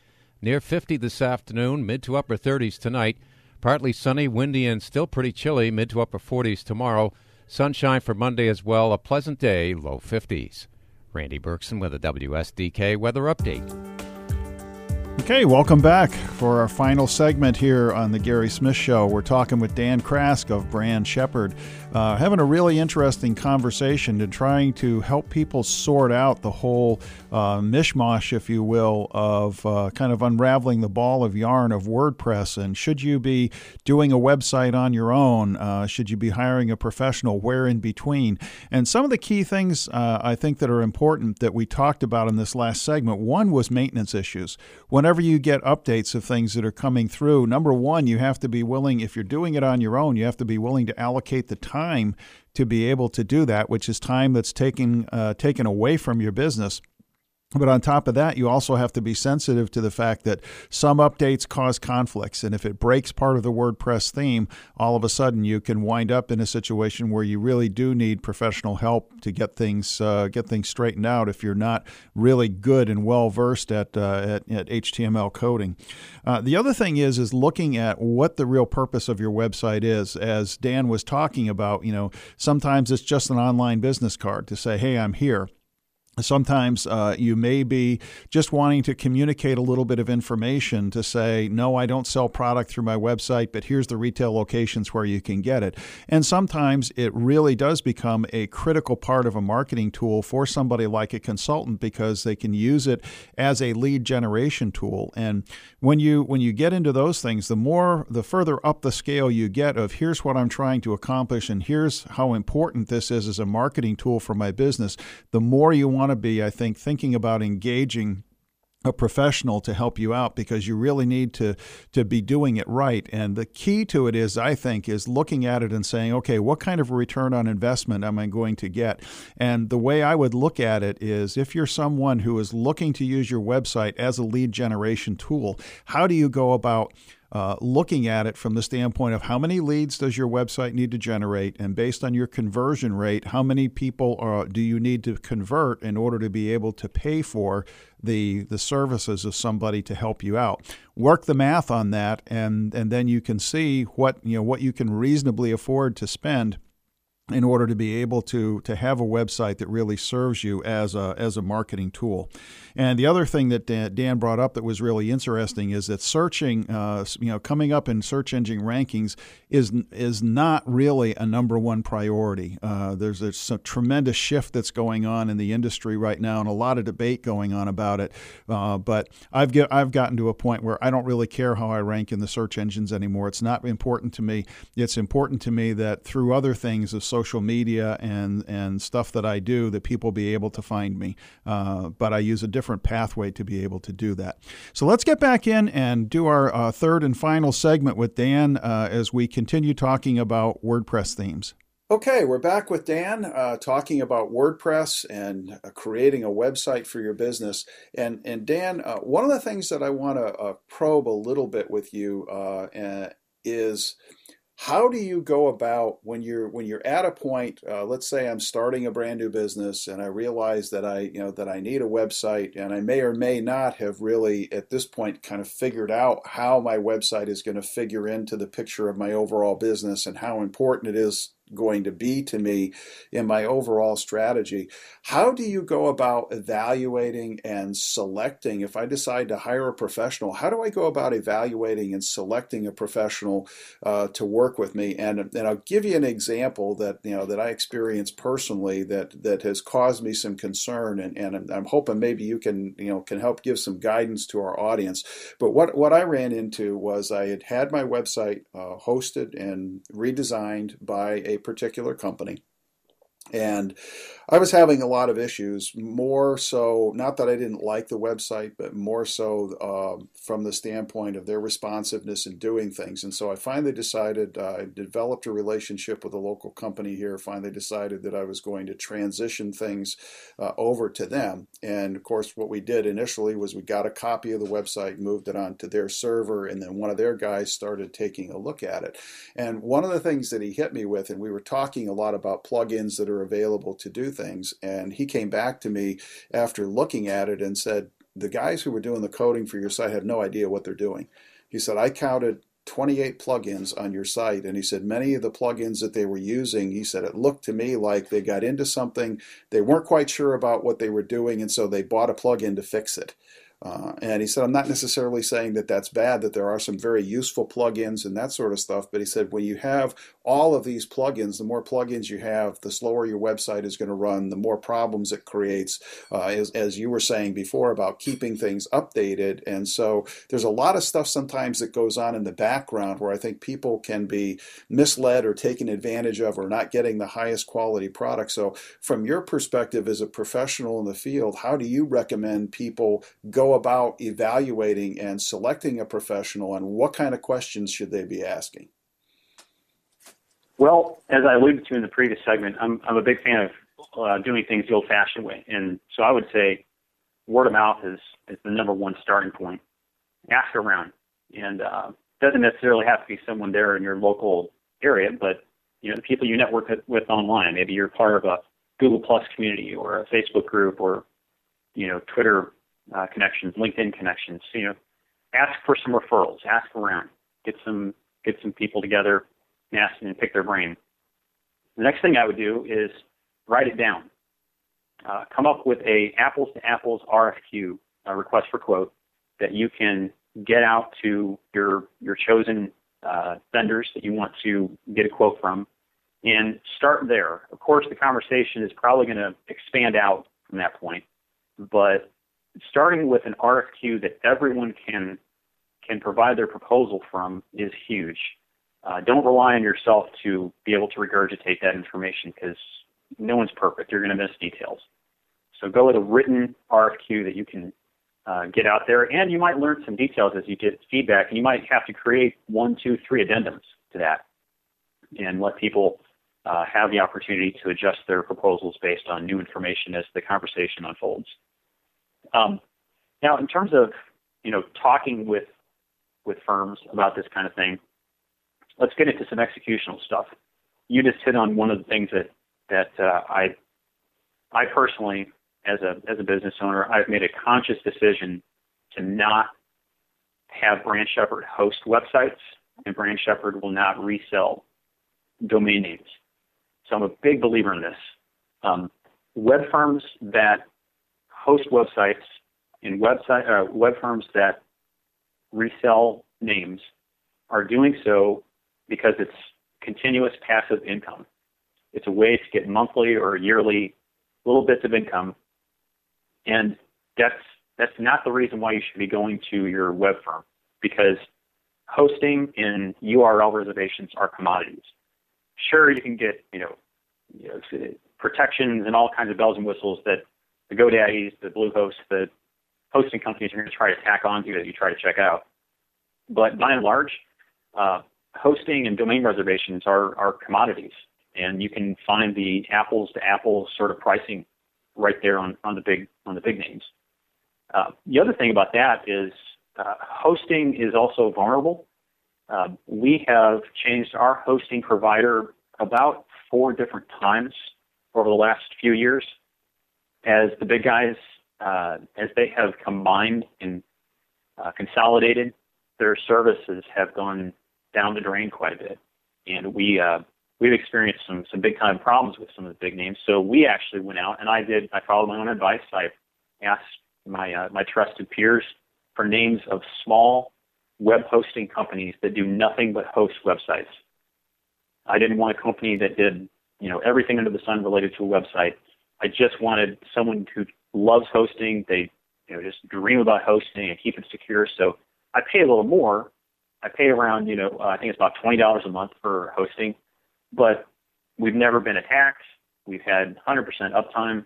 Near 50 this afternoon, mid to upper 30s tonight. Partly sunny, windy, and still pretty chilly, mid to upper 40s tomorrow. Sunshine for Monday as well, a pleasant day, low 50s. Randy Berkson with a WSDK weather update. Okay, welcome back for our final segment here on the Gary Smith Show. We're talking with Dan Crask of Brand Shepherd, uh, having a really interesting conversation and trying to help people sort out the whole uh, mishmash, if you will, of uh, kind of unraveling the ball of yarn of WordPress. And should you be doing a website on your own? Uh, should you be hiring a professional? Where in between? And some of the key things uh, I think that are important that we talked about in this last segment. One was maintenance issues. Whenever you get updates of things that are coming through, number one, you have to be willing, if you're doing it on your own, you have to be willing to allocate the time to be able to do that, which is time that's taken uh, taken away from your business. But on top of that, you also have to be sensitive to the fact that some updates cause conflicts. And if it breaks part of the WordPress theme, all of a sudden you can wind up in a situation where you really do need professional help to get things uh, get things straightened out if you're not really good and well versed at, uh, at, at, HTML coding. Uh, the other thing is is looking at what the real purpose of your website is. As Dan was talking about, you know, sometimes it's just an online business card to say, hey, I'm here. Sometimes uh, you may be just wanting to communicate a little bit of information to say, no, I don't sell product through my website, but here's the retail locations where you can get it. And sometimes it really does become a critical part of a marketing tool for somebody like a consultant because they can use it as a lead generation tool. And when you when you get into those things, the more the further up the scale you get of here's what I'm trying to accomplish and here's how important this is as a marketing tool for my business, the more you want want to be, I think, thinking about engaging a professional to help you out because you really need to to be doing it right. And the key to it is i think is looking at it and saying okay what kind of return on investment am i going to get? And the way i would look at it is if you're someone who is looking to use your website as a lead generation tool how do you go about uh, looking at it from the standpoint of how many leads does your website need to generate, and based on your conversion rate, how many people are, do you need to convert in order to be able to pay for the the services of somebody to help you out. Work the math on that, and and then you can see what you know what you can reasonably afford to spend in order to be able to to have a website that really serves you as a as a marketing tool. And the other thing that Dan brought up that was really interesting is that searching, uh, you know, coming up in search engine rankings is is not really a number one priority. Uh, there's a, tremendous shift that's going on in the industry right now, and a lot of debate going on about it. Uh, but I've get, I've gotten to a point where I don't really care how I rank in the search engines anymore. It's not important to me. It's important to me that through other things of social media and and stuff that I do that people be able to find me. Uh, but I use a different pathway to be able to do that. So let's get back in and do our uh, third and final segment with Dan uh, as we continue talking about WordPress themes. Okay, we're back with Dan uh, talking about WordPress and uh, creating a website for your business. And and Dan, uh, one of the things that I want to uh, probe a little bit with you uh, is how do you go about when you're when you're at a point uh, let's say i'm starting a brand new business and i realize that i you know that i need a website and i may or may not have really at this point kind of figured out how my website is going to figure into the picture of my overall business and how important it is going to be to me in my overall strategy. How do you go about evaluating and selecting? If I decide to hire a professional, how do I go about evaluating and selecting a professional uh, to work with me? And, and I'll give you an example that you know that I experienced personally that that has caused me some concern, and, and I'm, I'm hoping maybe you can you know can help give some guidance to our audience. But what what I ran into was I had had my website uh, hosted and redesigned by a particular company. And I was having a lot of issues, more so, not that I didn't like the website, but more so uh, from the standpoint of their responsiveness in doing things. And so I finally decided, uh, I developed a relationship with a local company here, finally decided that I was going to transition things uh, over to them. And of course, what we did initially was we got a copy of the website, moved it onto their server, and then one of their guys started taking a look at it. And one of the things that he hit me with, and we were talking a lot about plugins that are available to do things. And he came back to me after looking at it and said, The guys who were doing the coding for your site have no idea what they're doing. He said, I counted 28 plugins on your site. And he said many of the plugins that they were using, he said it looked to me like they got into something, they weren't quite sure about what they were doing, and so they bought a plugin to fix it. Uh, and he said, I'm not necessarily saying that that's bad, that there are some very useful plugins and that sort of stuff. But he said, when you have all of these plugins, the more plugins you have, the slower your website is going to run, the more problems it creates, uh, as, as you were saying before about keeping things updated. And so there's a lot of stuff sometimes that goes on in the background where I think people can be misled or taken advantage of or not getting the highest quality product. So, from your perspective as a professional in the field, how do you recommend people go about evaluating and selecting a professional, and what kind of questions should they be asking? Well, as I alluded to in the previous segment, I'm, I'm a big fan of uh, doing things the old-fashioned way, and so I would say word of mouth is is the number one starting point. Ask around, and uh, doesn't necessarily have to be someone there in your local area, but you know the people you network with online. Maybe you're part of a Google Plus community or a Facebook group or you know Twitter uh, connections, LinkedIn connections. You know, ask for some referrals, ask around, get some get some people together, and ask them and pick their brain. The next thing I would do is write it down. Uh, come up with a apples to apples RFQ, a request for quote, that you can get out to your your chosen uh, vendors that you want to get a quote from, and start there. Of course, the conversation is probably going to expand out from that point, but starting with an RFQ that everyone can can provide their proposal from is huge. Uh, don't rely on yourself to be able to regurgitate that information because no one's perfect. You're going to miss details. So go with a written RFQ that you can uh, get out there, and you might learn some details as you get feedback, and you might have to create one, two, three addendums to that, and let people uh, have the opportunity to adjust their proposals based on new information as the conversation unfolds. Um, now, in terms of you know talking with with firms about this kind of thing, let's get into some executional stuff. You just hit on one of the things that that uh, I I personally, as a as a business owner, I've made a conscious decision to not have Brand Shepherd host websites, and Brand Shepherd will not resell domain names. So I'm a big believer in this. Um, web firms that host websites and website uh, web firms that resell names are doing so because it's continuous passive income. It's a way to get monthly or yearly little bits of income, and that's that's not the reason why you should be going to your web firm because hosting and URL reservations are commodities. Sure, you can get you know, you know protections and all kinds of bells and whistles that the GoDaddy's, the Bluehost, the hosting companies are going to try to tack onto that you try to check out. But by and large, uh, hosting and domain reservations are, are commodities, and you can find the apples to apples sort of pricing right there on, on the big on the big names. Uh, the other thing about that is uh, hosting is also vulnerable. Uh, we have changed our hosting provider about four different times over the last few years as the big guys, uh, as they have combined and uh, consolidated, their services have gone down the drain quite a bit. And we, uh, we've experienced some, some big time problems with some of the big names. So we actually went out and I did, I followed my own advice. I asked my, uh, my trusted peers for names of small web hosting companies that do nothing but host websites. I didn't want a company that did, you know, everything under the sun related to a website. I just wanted someone who loves hosting. They, you know, just dream about hosting and keep it secure. So I pay a little more. I pay around, you know, uh, I think it's about twenty dollars a month for hosting, but we've never been attacked. We've had 100% uptime.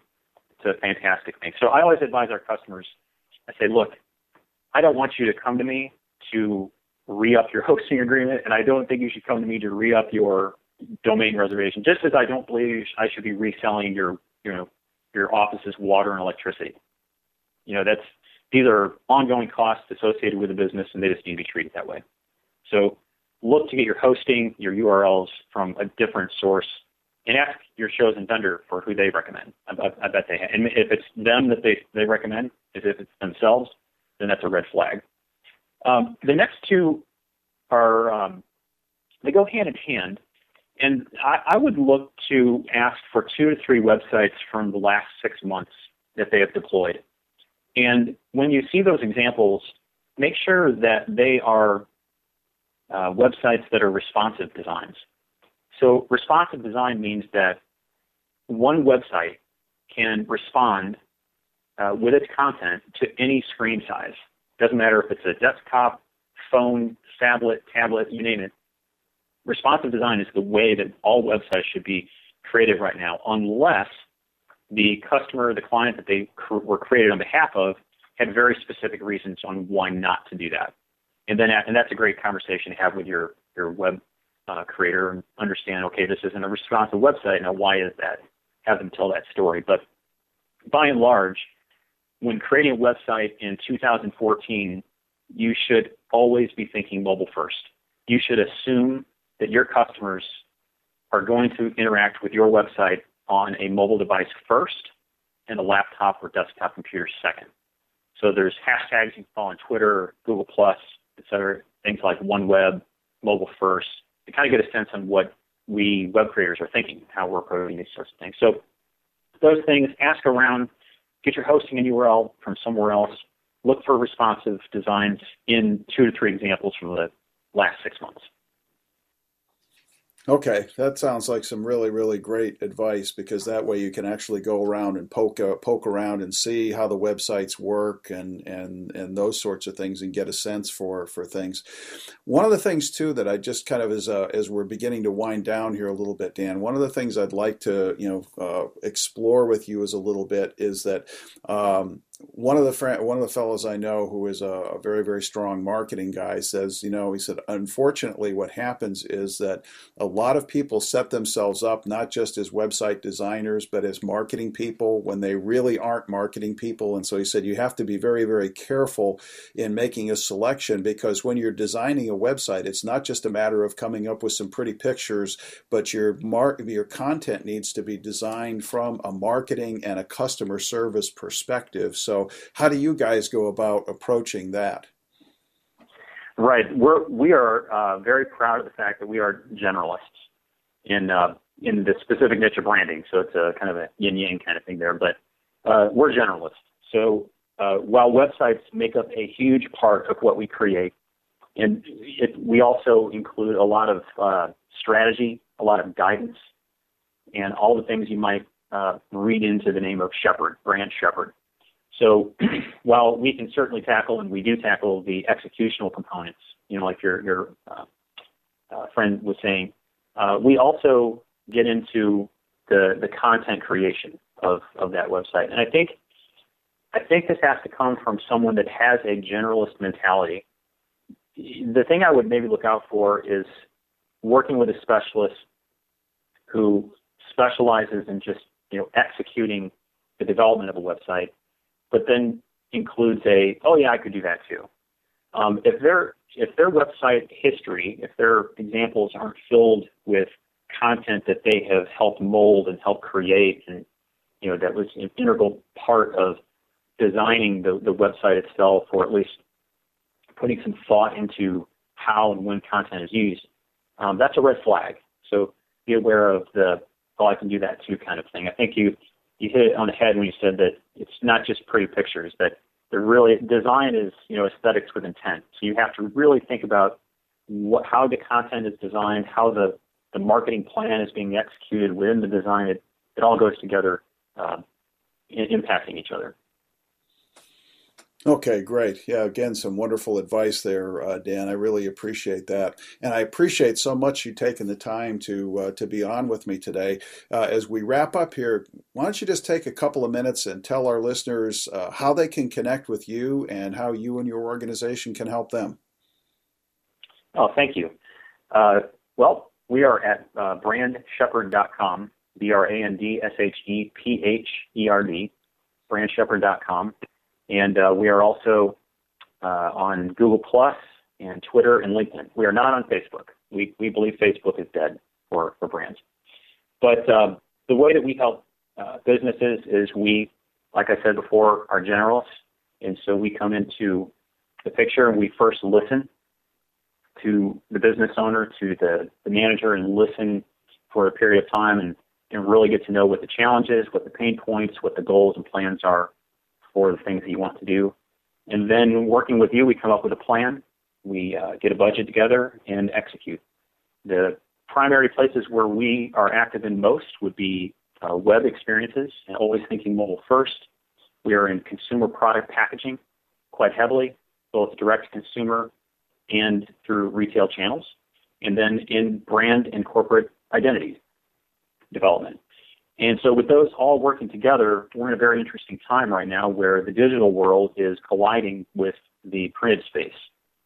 It's a fantastic thing. So I always advise our customers. I say, look, I don't want you to come to me to re-up your hosting agreement, and I don't think you should come to me to re-up your domain reservation. Just as I don't believe I should be reselling your, you know, your office's water and electricity. You know, that's these are ongoing costs associated with the business, and they just need to be treated that way. So look to get your hosting, your URLs from a different source, and ask your chosen vendor for who they recommend. I, I, bet they have. And if it's them that they, they recommend, if it's themselves, then that's a red flag. Um, the next two are um, they go hand in hand, and I, I would look to ask for two to three websites from the last six months that they have deployed. And when you see those examples, make sure that they are uh, websites that are responsive designs. So responsive design means that one website can respond uh, with its content to any screen size. Doesn't matter if it's a desktop, phone, tablet, tablet, you name it. Responsive design is the way that all websites should be created right now, unless the customer, the client that they cr- were created on behalf of, had very specific reasons on why not to do that. And then, and that's a great conversation to have with your your web uh, creator and understand. Okay, this isn't a responsive website. Now, why is that? Have them tell that story. But by and large, when creating a website in 2014, you should always be thinking mobile first. You should assume that your customers are going to interact with your website on a mobile device first and a laptop or desktop computer second. So there's hashtags you can follow on Twitter, Google Plus, et cetera, things like OneWeb, mobile first, to kind of get a sense on what we web creators are thinking, how we're approaching these sorts of things. So those things, ask around, get your hosting and URL from somewhere else. Look for responsive designs in two to three examples from the last six months. Okay, that sounds like some really, really great advice because that way you can actually go around and poke uh, poke around and see how the websites work and and and those sorts of things and get a sense for for things. One of the things too that I just kind of as uh, as we're beginning to wind down here a little bit, Dan. One of the things I'd like to you know uh, explore with you is a little bit is that um, one of the fr- one of the fellows I know who is a, a, very very strong marketing guy says, you know, he said, unfortunately, what happens is that a lot of people set themselves up not just as website designers but as marketing people when they really aren't marketing people, and so he said you have to be very very careful in making a selection because when you're designing a website, it's not just a matter of coming up with some pretty pictures, but your mar- your content needs to be designed from a marketing and a customer service perspective. So, how do you guys go about approaching that? Right. We're we are uh, very proud of the fact that we are generalists. In uh, in the specific niche of branding. So it's a kind of a yin yang kind of thing there. But uh, we're generalists. So uh, while websites make up a huge part of what we create, and it, we also include a lot of uh, strategy, a lot of guidance, and all the things you might uh, read into the name of Shepherd, brand Shepherd. So while we can certainly tackle, and we do tackle the executional components, you know, like your your uh, uh, friend was saying, uh, we also get into the the content creation of of that website, and I think I think this has to come from someone that has a generalist mentality. The thing I would maybe look out for is working with a specialist who specializes in just you know executing the development of a website, but then includes a oh yeah I could do that too. Um, if their if their website history, if their examples aren't filled with content that they have helped mold and help create, and you know that was an integral part of designing the, the website itself, or at least putting some thought into how and when content is used, um, that's a red flag. So be aware of the oh I can do that too kind of thing. I think you you hit it on the head when you said that it's not just pretty pictures that they're really design is you know aesthetics with intent. So you have to really think about what how the content is designed, how the the marketing plan is being executed within the design. It it all goes together, uh, impacting each other. Okay, great. Yeah, again, some wonderful advice there, uh, Dan. I really appreciate that, and I appreciate so much you taking the time to uh, to be on with me today. Uh, as we wrap up here, why don't you just take a couple of minutes and tell our listeners uh, how they can connect with you and how you and your organization can help them? Oh, thank you. Uh, well, we are at uh, brandshepherd.com, B R A N D S H E P H E R D, brandshepherd.com. And uh, we are also uh, on Google Plus and Twitter and LinkedIn. We are not on Facebook. We, we believe Facebook is dead for, for brands. But uh, the way that we help uh, businesses is we, like I said before, are generalists. And so we come into the picture and we first listen to the business owner, to the, the manager, and listen for a period of time and, and really get to know what the challenge is, what the pain points, what the goals and plans are for the things that you want to do. And then working with you, we come up with a plan. We uh, get a budget together and execute. The primary places where we are active in most would be uh, web experiences and always thinking mobile first. We are in consumer product packaging quite heavily, both direct to consumer and through retail channels. And then in brand and corporate identity development. And so with those all working together, we're in a very interesting time right now where the digital world is colliding with the printed space,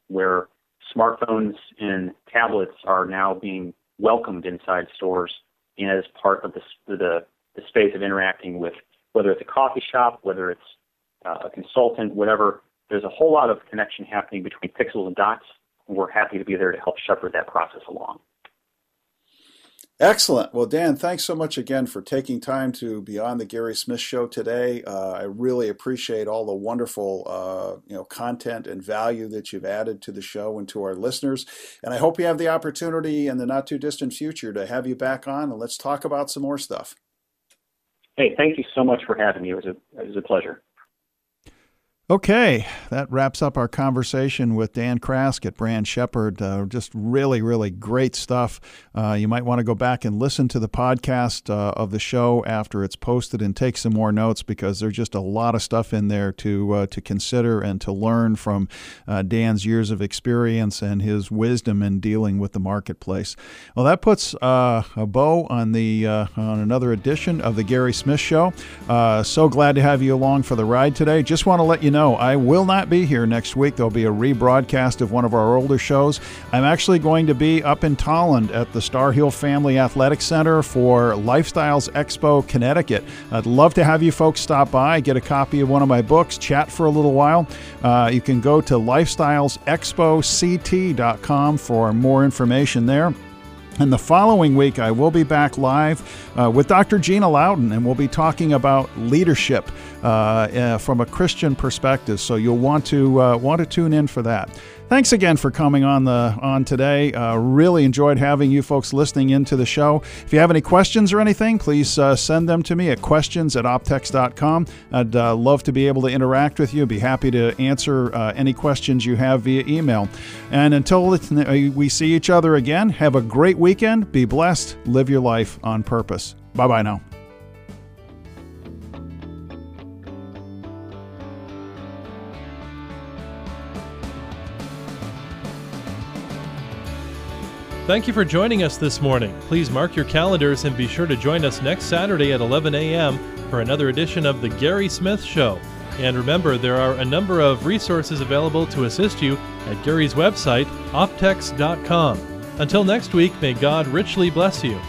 where smartphones and tablets are now being welcomed inside stores as part of the, the, the space of interacting with whether it's a coffee shop, whether it's uh, a consultant, whatever. There's a whole lot of connection happening between pixels and dots. And we're happy to be there to help shepherd that process along. Excellent. Well, Dan, thanks so much again for taking time to be on the Gary Smith Show today. Uh, I really appreciate all the wonderful, uh, you know, content and value that you've added to the show and to our listeners. And I hope you have the opportunity in the not too distant future to have you back on and let's talk about some more stuff. Hey, thank you so much for having me. It was a, it was a pleasure. Okay, that wraps up our conversation with Dan Crask at Brand Shepherd. Uh, just really, really great stuff. Uh, you might want to go back and listen to the podcast uh, of the show after it's posted and take some more notes because there's just a lot of stuff in there to uh, to consider and to learn from uh, Dan's years of experience and his wisdom in dealing with the marketplace. Well, that puts uh, a bow on the on another edition of the Gary Smith Show. so glad to have you along for the ride today. Just want to let you know know, I will not be here next week. There'll be a rebroadcast of one of our older shows. I'm actually going to be up in Tolland at the Star Hill Family Athletic Center for Lifestyles Expo Connecticut. I'd love to have you folks stop by, get a copy of one of my books, chat for a little while. Uh, you can go to lifestylesexpoct.com for more information there. And the following week, I will be back live uh, with Dr. Gina Loudon, and we'll be talking about leadership uh, uh, from a Christian perspective. So you'll want to uh, want to tune in for that. Thanks again for coming on the on today. Uh, really enjoyed having you folks listening into the show. If you have any questions or anything, please uh, send them to me at questions at optex.com. I'd uh, love to be able to interact with you. Be happy to answer uh, any questions you have via email. And until we see each other again, have a great weekend. Be blessed. Live your life on purpose. Bye bye now. Thank you for joining us this morning. Please mark your calendars and be sure to join us next Saturday at 11 a.m. for another edition of The Gary Smith Show. And remember, there are a number of resources available to assist you at Gary's website, optex.com. Until next week, may God richly bless you.